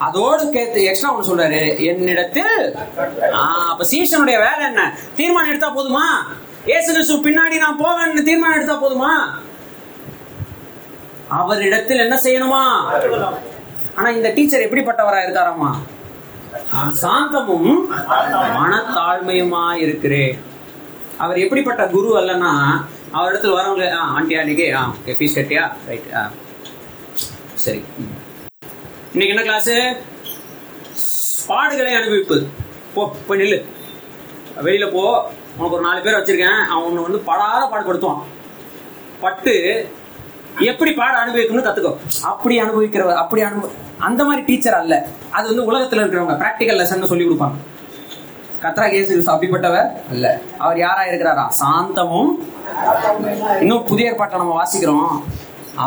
அதோடு கேத்து எக்ஸ்ட்ரா ஒன்று சொல்றாரு. என்னிடத்தில் அப்ப சீசனுடைய வேலை என்ன? தீர்மானம் எடுத்தா போதுமா? இயேசு கிறிஸ்து பின்னாடி நான் போவேன்னு தீர்மானம் எடுத்தா போதுமா? அவரிடத்தில் என்ன செய்யணுமா? ஆனா இந்த டீச்சர் எப்படிப்பட்டவரா இருக்காராமா சாந்தமும் மனத்தாழ்மையுமா இருக்கிறேன். அவர் எப்படிப்பட்ட குரு அல்லனா இடத்துல வரவங்க ஆ ஆண்டி அன்னைக்கு ஆ ஃபீஸ் கட்டியா? ரைட் ஆ. சரி. ம். இன்னைக்கு என்ன கிளாஸ் பாடுகளை அனுபவிப்பு. போ போய் நில்லு. வெளியில போ. உனக்கு ஒரு நாலு பேர் வச்சிருக்கேன். அவன் வந்து படாத பாடுபடுத்துவான். பட்டு எப்படி பாட அனுபவிக்கணும்னு கத்துக்கோ. அப்படி அனுபவிக்கிறவர் அப்படி அனுபவ அந்த மாதிரி டீச்சர் அல்ல. அது வந்து உலகத்துல இருக்கிறவங்க பிராக்டிக்கல் லெசன் சொல்லி கொடுப்பாங்க. இயேசு கிறிஸ்து அப்படிப்பட்டவர் அல்ல. அவர் யாரா இருக்கிறாரா? சாந்தமும் இன்னும் புதிய ஏற்பாட்டை நம்ம வாசிக்கிறோம்.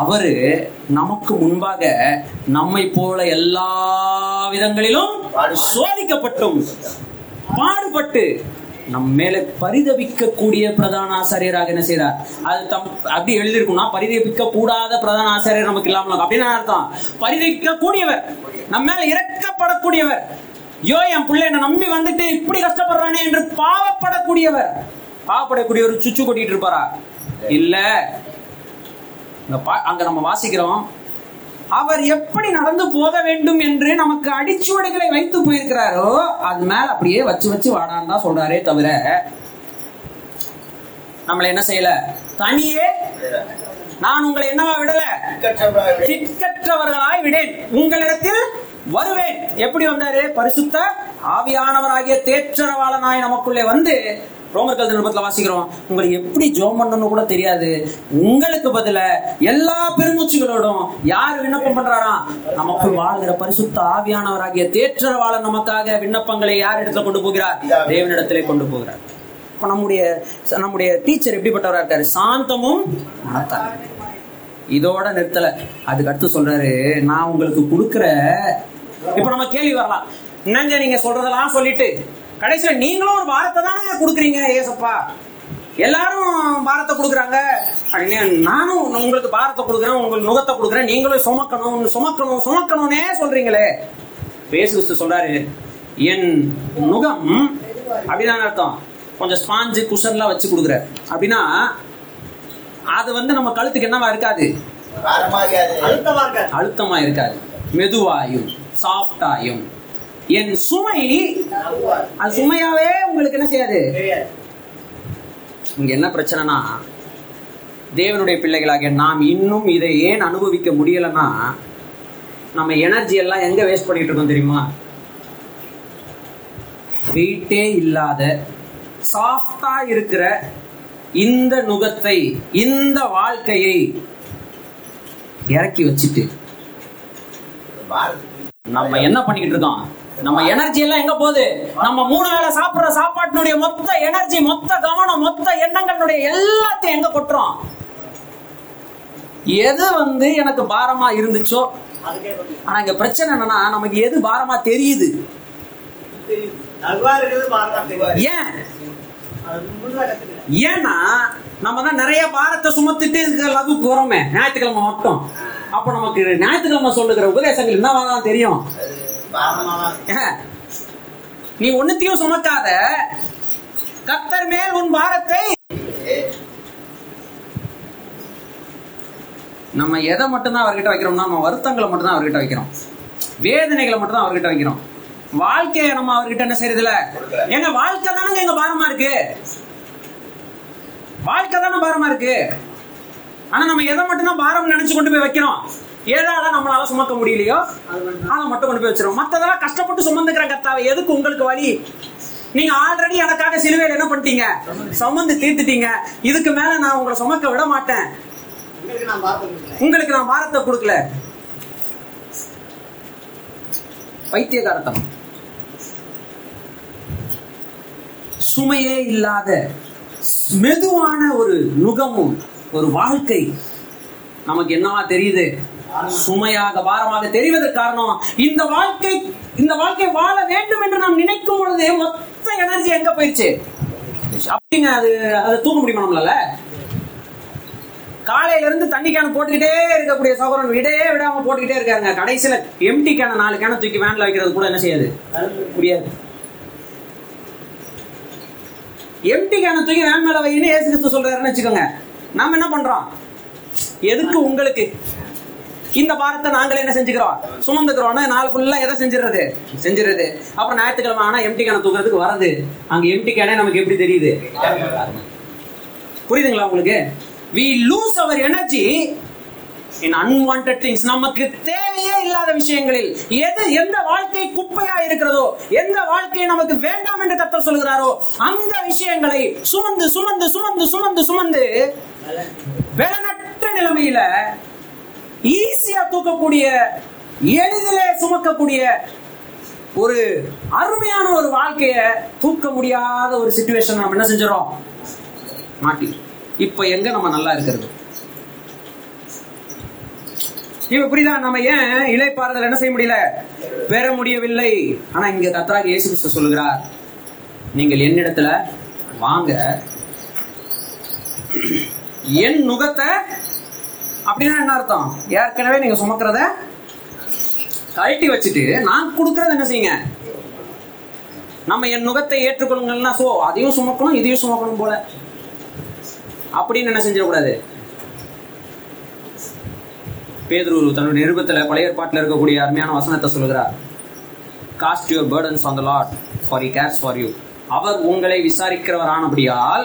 அவரு நமக்கு முன்பாக நம்மை போல எல்லா விதங்களிலும் சோதிக்கப்பட்டும் பாடுபட்டு நம் மேல பரிதபிக்க கூடிய பிரதான ஆசாரியராக என்ன செய்றார் அது தம் அப்படி எழுதிருக்கும்னா பரிதபிக்க கூடாத பிரதான ஆசாரியர் நமக்கு இல்லாமல் அப்படின்னு அர்த்தம். பரிதவிக்க கூடியவர் நம்ம மேல இறக்கப்படக்கூடியவர். யோ என் பிள்ளை என்ன நம்பி வந்துட்டு இப்படி கஷ்டப்படுறானே என்று பாவப்படக்கூடியவர். பாவப்படக்கூடியவர் சுச்சு கொட்டிட்டு இருப்பாரா? இல்ல. பா- அங்க நம்ம வாசிக்கிறோம். அவர் எப்படி நடந்து போக வேண்டும் என்று நமக்கு அடிச்சுவடுகளை வைத்து போயிருக்கிறாரோ அது மேல அப்படியே வச்சு வச்சு வாடான்னு தான் சொல்றாரே தவிர நம்மள என்ன செய்யல? தனியே நான் உங்களை என்னவா விடல? திக்கற்றவர்களாய் விடேன். உங்களிடத்தில் வருவேன். எப்படி வந்தாரு? பரிசுத்த ஆவியானவராகிய தேற்றரவாளனாய் நமக்குள்ளே வந்து ரோமர் கல்வி நிருபத்துல வாசிக்கிறோம். உங்களுக்கு எப்படி ஜோம் பண்ணணும்னு கூட தெரியாது. உங்களுக்கு பதில எல்லா பெருமூச்சுகளோடும் யார் விண்ணப்பம் பண்றாராம் நமக்கு வாழ்கிற பரிசுத்த ஆவியானவராகிய தேற்றரவாளர் நமக்காக விண்ணப்பங்களை யார் இடத்துல கொண்டு போகிறார்? தேவனிடத்திலே கொண்டு போகிறார். இப்ப நம்முடைய நம்முடைய டீச்சர் எப்படிப்பட்டவரா இருக்காரு? சாந்தமும் மனத்தார். இதோட நிறுத்தல. அதுக்கு அடுத்து சொல்றாரு நான் உங்களுக்கு கொடுக்கிற இப்ப நம்ம கேள்வி வரலாம். என்னங்க நீங்க சொல்றதெல்லாம் சொல்லிட்டு கடைசியில நீங்களும் ஒரு பாரத்தை தானே கொடுக்குறீங்க ஏசப்பா? எல்லாரும் பாரத்தை கொடுக்குறாங்க. அப்படின்னு நானும் உங்களுக்கு பாரத்தை கொடுக்குறேன் உங்களுக்கு நுகத்தை கொடுக்குறேன் நீங்களும் சுமக்கணும் சுமக்கணும் சுமக்கணும்னே சொல்றீங்களே. பேசு கிறிஸ்து சொல்றாரு என் நுகம் அப்படிதான் அர்த்தம்? கொஞ்சம் ஸ்பாஞ்சு குஷன்லாம் வச்சு கொடுக்குற அப்படின்னா அது வந்து நம்ம கழுத்துக்கு என்னவா இருக்காது? அழுத்தமா இருக்காது. மெதுவாயும் சாஃப்டாயும் என் சுமை அது சுமையாவே உங்களுக்கு என்ன செய்யாது? இங்க என்ன பிரச்சனைனா தேவனுடைய பிள்ளைகளாகிய நாம் இன்னும் இதை ஏன் அனுபவிக்க முடியலன்னா நம்ம எனர்ஜி எல்லாம் எங்க வேஸ்ட் பண்ணிட்டு இருக்கோம் தெரியுமா? வெயிட்டே இல்லாத சாஃப்டா இருக்கிற இந்த நுகத்தை இந்த வாழ்க்கையை இறக்கி வச்சுட்டு நம்ம என்ன பண்ணிக்கிட்டு இருக்கோம்? நம்ம எனர்ஜி எல்லாம் எங்க போகுது? நம்ம மூணு வேளை சாப்பிடுற சாப்பாட்டினுடைய மொத்த எனர்ஜி மொத்த கவனம் மொத்த எண்ணங்களுடைய எல்லாத்தையும் எங்க கொட்டுறோம்? எது வந்து எனக்கு பாரமா இருந்துச்சோ? ஆனா இங்க பிரச்சனை என்னன்னா நமக்கு எது பாரமா தெரியுது? ஏன்? ஏன்னா நம்ம தான் நிறைய பாரத்தை சுமத்துட்டு இருக்கிற லகுக்கு வரோமே ஞாயிற்றுக்கிழமை மட்டும். அப்ப நமக்கு ஞாயிற்றுக்கிழமை சொல்லுகிற உபதேசங்கள் என்னவாதான் தெரியும். நீ ஒண்ணுத்தையும் சுமக்காத கத்தர் மேல் உன் பாரத்தை. நம்ம எதை மட்டும்தான் அவர்கிட்ட வைக்கிறோம்னா நம்ம வருத்தங்களை மட்டும்தான் அவர்கிட்ட வைக்கிறோம். வேதனைகளை மட்டும்தான் அவர்கிட்ட வைக்கிறோம். வாழ்க்கையை நம்ம அவர்கிட்ட என்ன செய்யறதுல எங்க வாழ்க்கை தானங்க எங்க பாரமா இருக்கு? வாழ்க்கை தானே பாரமா இருக்கு? ஆனா நம்ம எதை மட்டும்தான் பாரம் நினைச்சு கொண்டு போய் வைக்கிறோம்? ஏதாவது நம்மளால சுமக்க முடியலையோ அதை மட்டும் கொண்டு போய் வச்சிருவோம். மத்ததெல்லாம் கஷ்டப்பட்டு சுமந்துக்கிற கத்தாவை எதுக்கு உங்களுக்கு வழி நீங்க ஆல்ரெடி எனக்காக சிலுவையில் என்ன பண்ணிட்டீங்க? சுமந்து தீர்த்துட்டீங்க. இதுக்கு மேல நான் உங்களை சுமக்க விட மாட்டேன். உங்களுக்கு நான் பார்த்து பாரத்தை கொடுக்கல. பைத்தியகாரத்தனம். சுமையே இல்லாத மெதுவான ஒரு நுகமும் ஒரு வாழ்க்கை. நமக்கு என்னவா தெரியுது? சுமையாக பாரமாக தெரிவதற்கு காரணம் இந்த வாழ்க்கை இந்த வாழ்க்கை வாழ வேண்டும் என்று நாம் நினைக்கும் பொழுது மொத்த எனர்ஜி எங்க போயிடுச்சு அப்படிங்க அது அதை தூக்க முடியுமா நம்மளால? காலையில இருந்து தண்ணி கேன் போட்டுக்கிட்டே இருக்கக்கூடிய சகோதரன் விடவே விடாம போட்டுக்கிட்டே இருக்காங்க. கடைசியில எம்டி கேன நாலு கேன தூக்கி வேன்ல வைக்கிறது கூட என்ன செய்யாது? முடியாது. எம்டி கேன தூக்கி வேன் மேல வைன்னு ஏசு கிறிஸ்து சொல்றாருன்னு வச்சுக்கோங்க. நாம என்ன பண்றோம்? எதுக்கு உங்களுக்கு இந்த பாரத்தை நாங்களே என்ன செஞ்சுக்கிறோம்? சுமந்துக்கிறோம். நாள் ஃபுல்லா எதை செஞ்சிருது செஞ்சிருது அப்புறம் ஞாயிற்றுக்கிழமை ஆனா எம்டி கேன தூக்குறதுக்கு வரது அங்க எம்டி கேனே நமக்கு எப்படி தெரியுது? புரியுதுங்களா உங்களுக்கு? We lose our energy in unwanted things நமக்கு தேவையே இல்லாத விஷயங்களில். எது எந்த வாழ்க்கை குப்பையா இருக்கிறதோ எந்த வாழ்க்கை நமக்கு வேண்டாம் என்று கத்த சொல்கிறாரோ அந்த விஷயங்களை சுமந்து சுமந்து சுமந்து சுமந்து சுமந்து வேலனற்ற நிலைமையில ஈஸியா தூக்கக்கூடிய எளிதிலே சுமக்கக்கூடிய ஒரு அருமையான ஒரு வாழ்க்கைய தூக்க முடியாத ஒரு சுச்சுவேஷன் நம்ம என்ன செஞ்சிடறோம்? மாட்டி. இப்ப எங்க நம்ம நல்லா இருக்கிறது? இப்ப புரியுதா நம்ம ஏன் இலைப்பாறுதல் என்ன செய்ய முடியல? பெற முடியவில்லை. ஆனா இங்க கத்தராக இயேசு கிறிஸ்து சொல்லுகிறார் நீங்கள் என்னிடத்துல வாங்க. என் நுகத்தை அப்படின்னா என்ன அர்த்தம்? ஏற்கனவே நீங்க சுமக்கிறத கழட்டி வச்சுட்டு நான் கொடுக்கறது என்ன செய்யுங்க? நம்ம என் நுகத்தை ஏற்றுக்கொள்ளுங்கன்னா சோ அதையும் சுமக்கணும் இதையும் சுமக்கணும் போல. அப்படின்னு என்ன செஞ்சிடக்கூடாது? பேதுரு தன்னுடைய நிருபத்துல பழைய ஏற்பாட்டில் இருக்கக்கூடிய அருமையான வசனத்தை சொல்கிறார் cast your burdens on the Lord for he cares for you அவர் உங்களை விசாரிக்கிறவரானபடியால்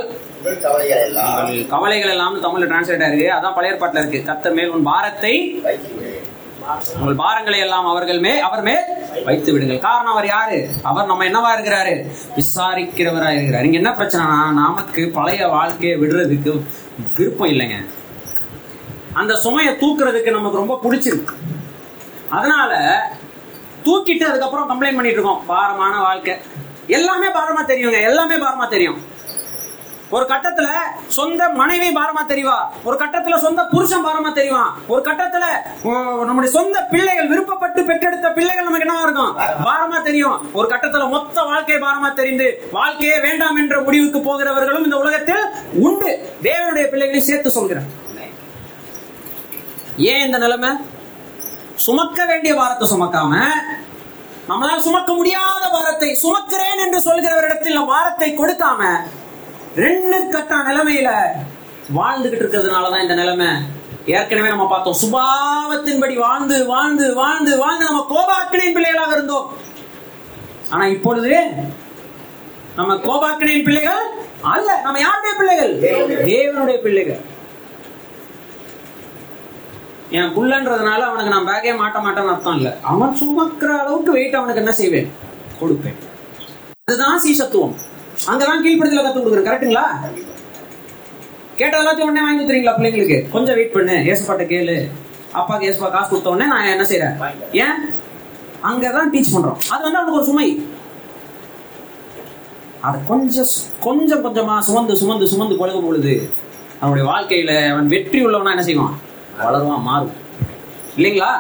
கவலைகள் எல்லாம் தமிழ்ல டிரான்ஸ்லேட் ஆயிருக்கு அதான் பழைய ஏற்பாட்டில் இருக்கு. கத்தர் மேல் உன் பாரத்தை. உங்கள் பாரங்களை எல்லாம் அவர்கள் மே அவர் மேல் வைத்து விடுங்கள் காரணம் அவர் யாரு? அவர் நம்ம என்னவா இருக்கிறாரு? விசாரிக்கிறவரா இருக்கிறார். இங்க என்ன பிரச்சனைனா நமக்கு பழைய வாழ்க்கையை விடுறதுக்கு விருப்பம் இல்லைங்க. அந்த சுமையை தூக்குறதுக்கு நமக்கு ரொம்ப பிடிச்சிருக்கு. அதனால தூக்கிட்டு அதுக்கப்புறம் கம்ப்ளைண்ட் பண்ணிட்டு இருக்கோம். பாரமான வாழ்க்கை. எல்லாமே பாரமா தெரியுங்க. எல்லாமே பாரமா தெரியும். ஒரு கட்டத்துல சொந்த மனைவி பாரமா தெரிவா. ஒரு கட்டத்துல சொந்த புருஷன் பாரமா தெரிவான் ஒரு கட்டத்துல நம்முடைய சொந்த பிள்ளைகள் விருப்பப்பட்டு பெற்றெடுத்த பிள்ளைகள் நமக்கு என்னவா இருக்கும்? பாரமா தெரியும். ஒரு கட்டத்துல மொத்த வாழ்க்கை பாரமா தெரிந்து வாழ்க்கையே வேண்டாம் என்ற முடிவுக்கு போகிறவர்களும் இந்த உலகத்தில் உண்டு. தேவனுடைய பிள்ளைகளை சேர்த்து சொல்கிறேன். ஏன் இந்த நிலைமை? சுமக்க வேண்டிய பாரத்தை சுமக்காம நம்மளால் சுமக்க முடியாத பாரத்தை சுமக்கிறேன் என்று சொல்கிறவரிடத்தில் பாரத்தை கொடுக்காம ரெண்டு கட்ட நிலைமையில வாழ்ந்துகிட்டு இருக்கிறதுனாலதான் இந்த நிலைமை. ஏற்கனவே நம்ம பார்த்தோம். சுபாவத்தின்படி வாழ்ந்து வாழ்ந்து வாழ்ந்து வாழ்ந்து நம்ம கோபாக்கினின் பிள்ளைகளாக இருந்தோம். ஆனா இப்பொழுது நம்ம கோபாக்கினின் பிள்ளைகள் அல்ல. நம்ம யாருடைய பிள்ளைகள்? தேவனுடைய பிள்ளைகள். என் புள்ளன்றதுனால அவனுக்கு நான் பேக்கே மாட்ட மாட்டேன்னு அர்த்தம் இல்ல. அவன் சுமக்கிற அளவுக்கு வெயிட் அவனுக்கு என்ன செய்வேன்? கொடுப்பேன். அதுதான் சீசத்துவம். அங்கதான் கீழ்ப்படுத்தல கத்து கொடுக்குறேன் கரெக்ட்டுங்களா கேட்ட எல்லாத்தையும் உடனே வாங்கி கொடுத்துறீங்களா பிள்ளைங்களுக்கு? கொஞ்சம் வெயிட் பண்ணு ஏசப்பாட்ட கேளு. அப்பாக்கு ஏசப்பா காசு கொடுத்த உடனே நான் என்ன செய்யறேன் ஏன்? அங்கதான் டீச் பண்றோம். அது வந்து அவனுக்கு ஒரு சுமை. அது கொஞ்சம் கொஞ்சம் கொஞ்சமா சுமந்து சுமந்து சுமந்து பழகும் பொழுது அவனுடைய வாழ்க்கையில அவன் வெற்றி உள்ளவனா என்ன செய்வான்? வளருவான் மாறும் இல்லைங்களா?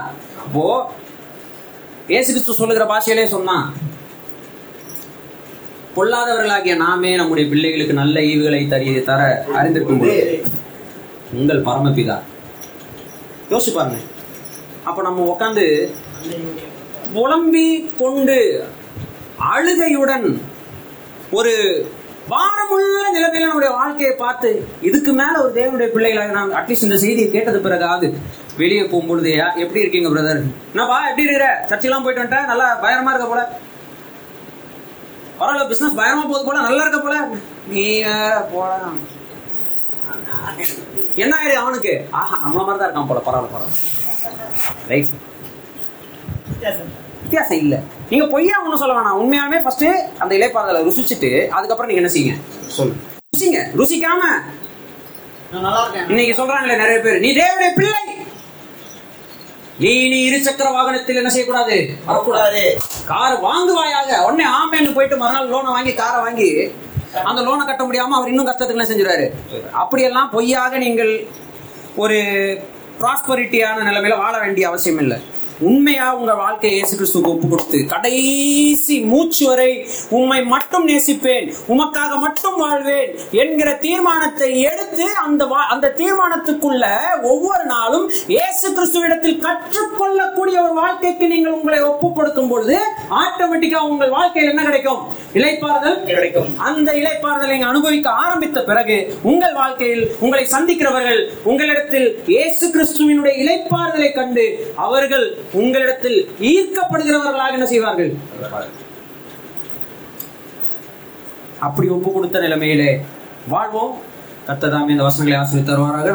அப்போ ஏசு கிறிஸ்து சொல்லுகிற பாஷையிலே சொன்னான் பொல்லாதவர்களாகிய நாமே நம்முடைய பிள்ளைகளுக்கு நல்ல ஈவுகளை தரிய தர அறிந்திருக்கும் பொழுது உங்கள் பரமபிதா. யோசிச்சு பாருங்க. அப்ப நம்ம உட்காந்து புலம்பி கொண்டு அழுகையுடன் ஒரு வாரமுள்ள நிலைமையில நம்முடைய வாழ்க்கையை பார்த்து இதுக்கு மேல ஒரு தேவனுடைய பிள்ளைகளாக நாம் அட்லீஸ்ட் இந்த செய்தியை கேட்டது பிறகாவது வெளியே போகும்பொழுது எப்படி இருக்கீங்க பிரதர் என்னப்பா எப்படி இருக்கிற? சர்ச்சையெல்லாம் போயிட்டு வந்துட்டேன். நல்லா பயங்கரமா இருக்க போல. பரவாயில்ல பிசினஸ் பயங்கரமா போகுது போல நல்லா இருக்க போல. நீ போடா. என்ன ஆயிடு அவனுக்கு? ஆஹா நம்மள மாதிரி தான் இருக்கான் போல பரவாயில்ல பரவாயில்ல. ரைட் வித்தியாசம் இல்ல. நீங்க பொய்யா ஒண்ணும் சொல்ல வேணாம். உண்மையாலுமே ஃபர்ஸ்ட் அந்த இலைப்பாறுதலை ருசிச்சுட்டு அதுக்கப்புறம் நீங்க என்ன செய்யுங்க? சொல்லு. ருசிங்க. ருசிக்காம. நான் நல்லா இருக்கேன். இன்னைக்கு சொல்றாங்களே நிறைய பேர். நீ தேவனுடைய பிள்ளை. நீ நீ இருசக்கர வாகனத்தில் என்ன செய்யக்கூடாது? வரக்கூடாது. கார் வாங்குவாயாக. உடனே ஆமேன்னு போயிட்டு மறுநாள் லோனை வாங்கி காரை வாங்கி அந்த லோனை கட்ட முடியாம அவர் இன்னும் கஷ்டத்துக்கு என்ன செஞ்சிருவாரு அப்படியெல்லாம் பொய்யாக நீங்கள் ஒரு ப்ராஸ்பரிட்டியான நிலைமையில வாழ வேண்டிய அவசியம் இல்லை. உண்மையா உங்க வாழ்க்கையை இயேசு கிறிஸ்துவுக்கு ஒப்பு கொடுத்து கடைசி மூச்சு வரை உண்மை மட்டும் நேசிப்பேன் உமக்காக மட்டும் வாழ்வேன் என்கிற தீர்மானத்தை எடுத்து அந்த வா- அந்த தீர்மானத்துக்குள்ள ஒவ்வொரு நாளும் இயேசு கிறிஸ்துவிடத்தில் கற்றுக்கொள்ளக்கூடிய ஒரு வாழ்க்கைக்கு நீங்கள் உங்களை ஒப்பு கொடுக்கும் பொழுது ஆட்டோமேட்டிக்கா உங்கள் வாழ்க்கையில் என்ன கிடைக்கும் இலைப்பாறுதல் கிடைக்கும். அந்த இலைப்பாறுதலை நீங்க அனுபவிக்க ஆரம்பித்த பிறகு உங்கள் வாழ்க்கையில் உங்களை சந்திக்கிறவர்கள் உங்களிடத்தில் இயேசு கிறிஸ்துவினுடைய இலைப்பாறுதலை கண்டு அவர்கள் உங்களிடத்தில் ஈர்க்கப்படுகிறவர்களாக என்ன செய்வார்கள்? அப்படி ஒப்பு கொடுத்த நிலைமையிலே வாழ்வோம். கத்ததாமே இந்த வசனங்களை ஆசிரியர் தருவாராக.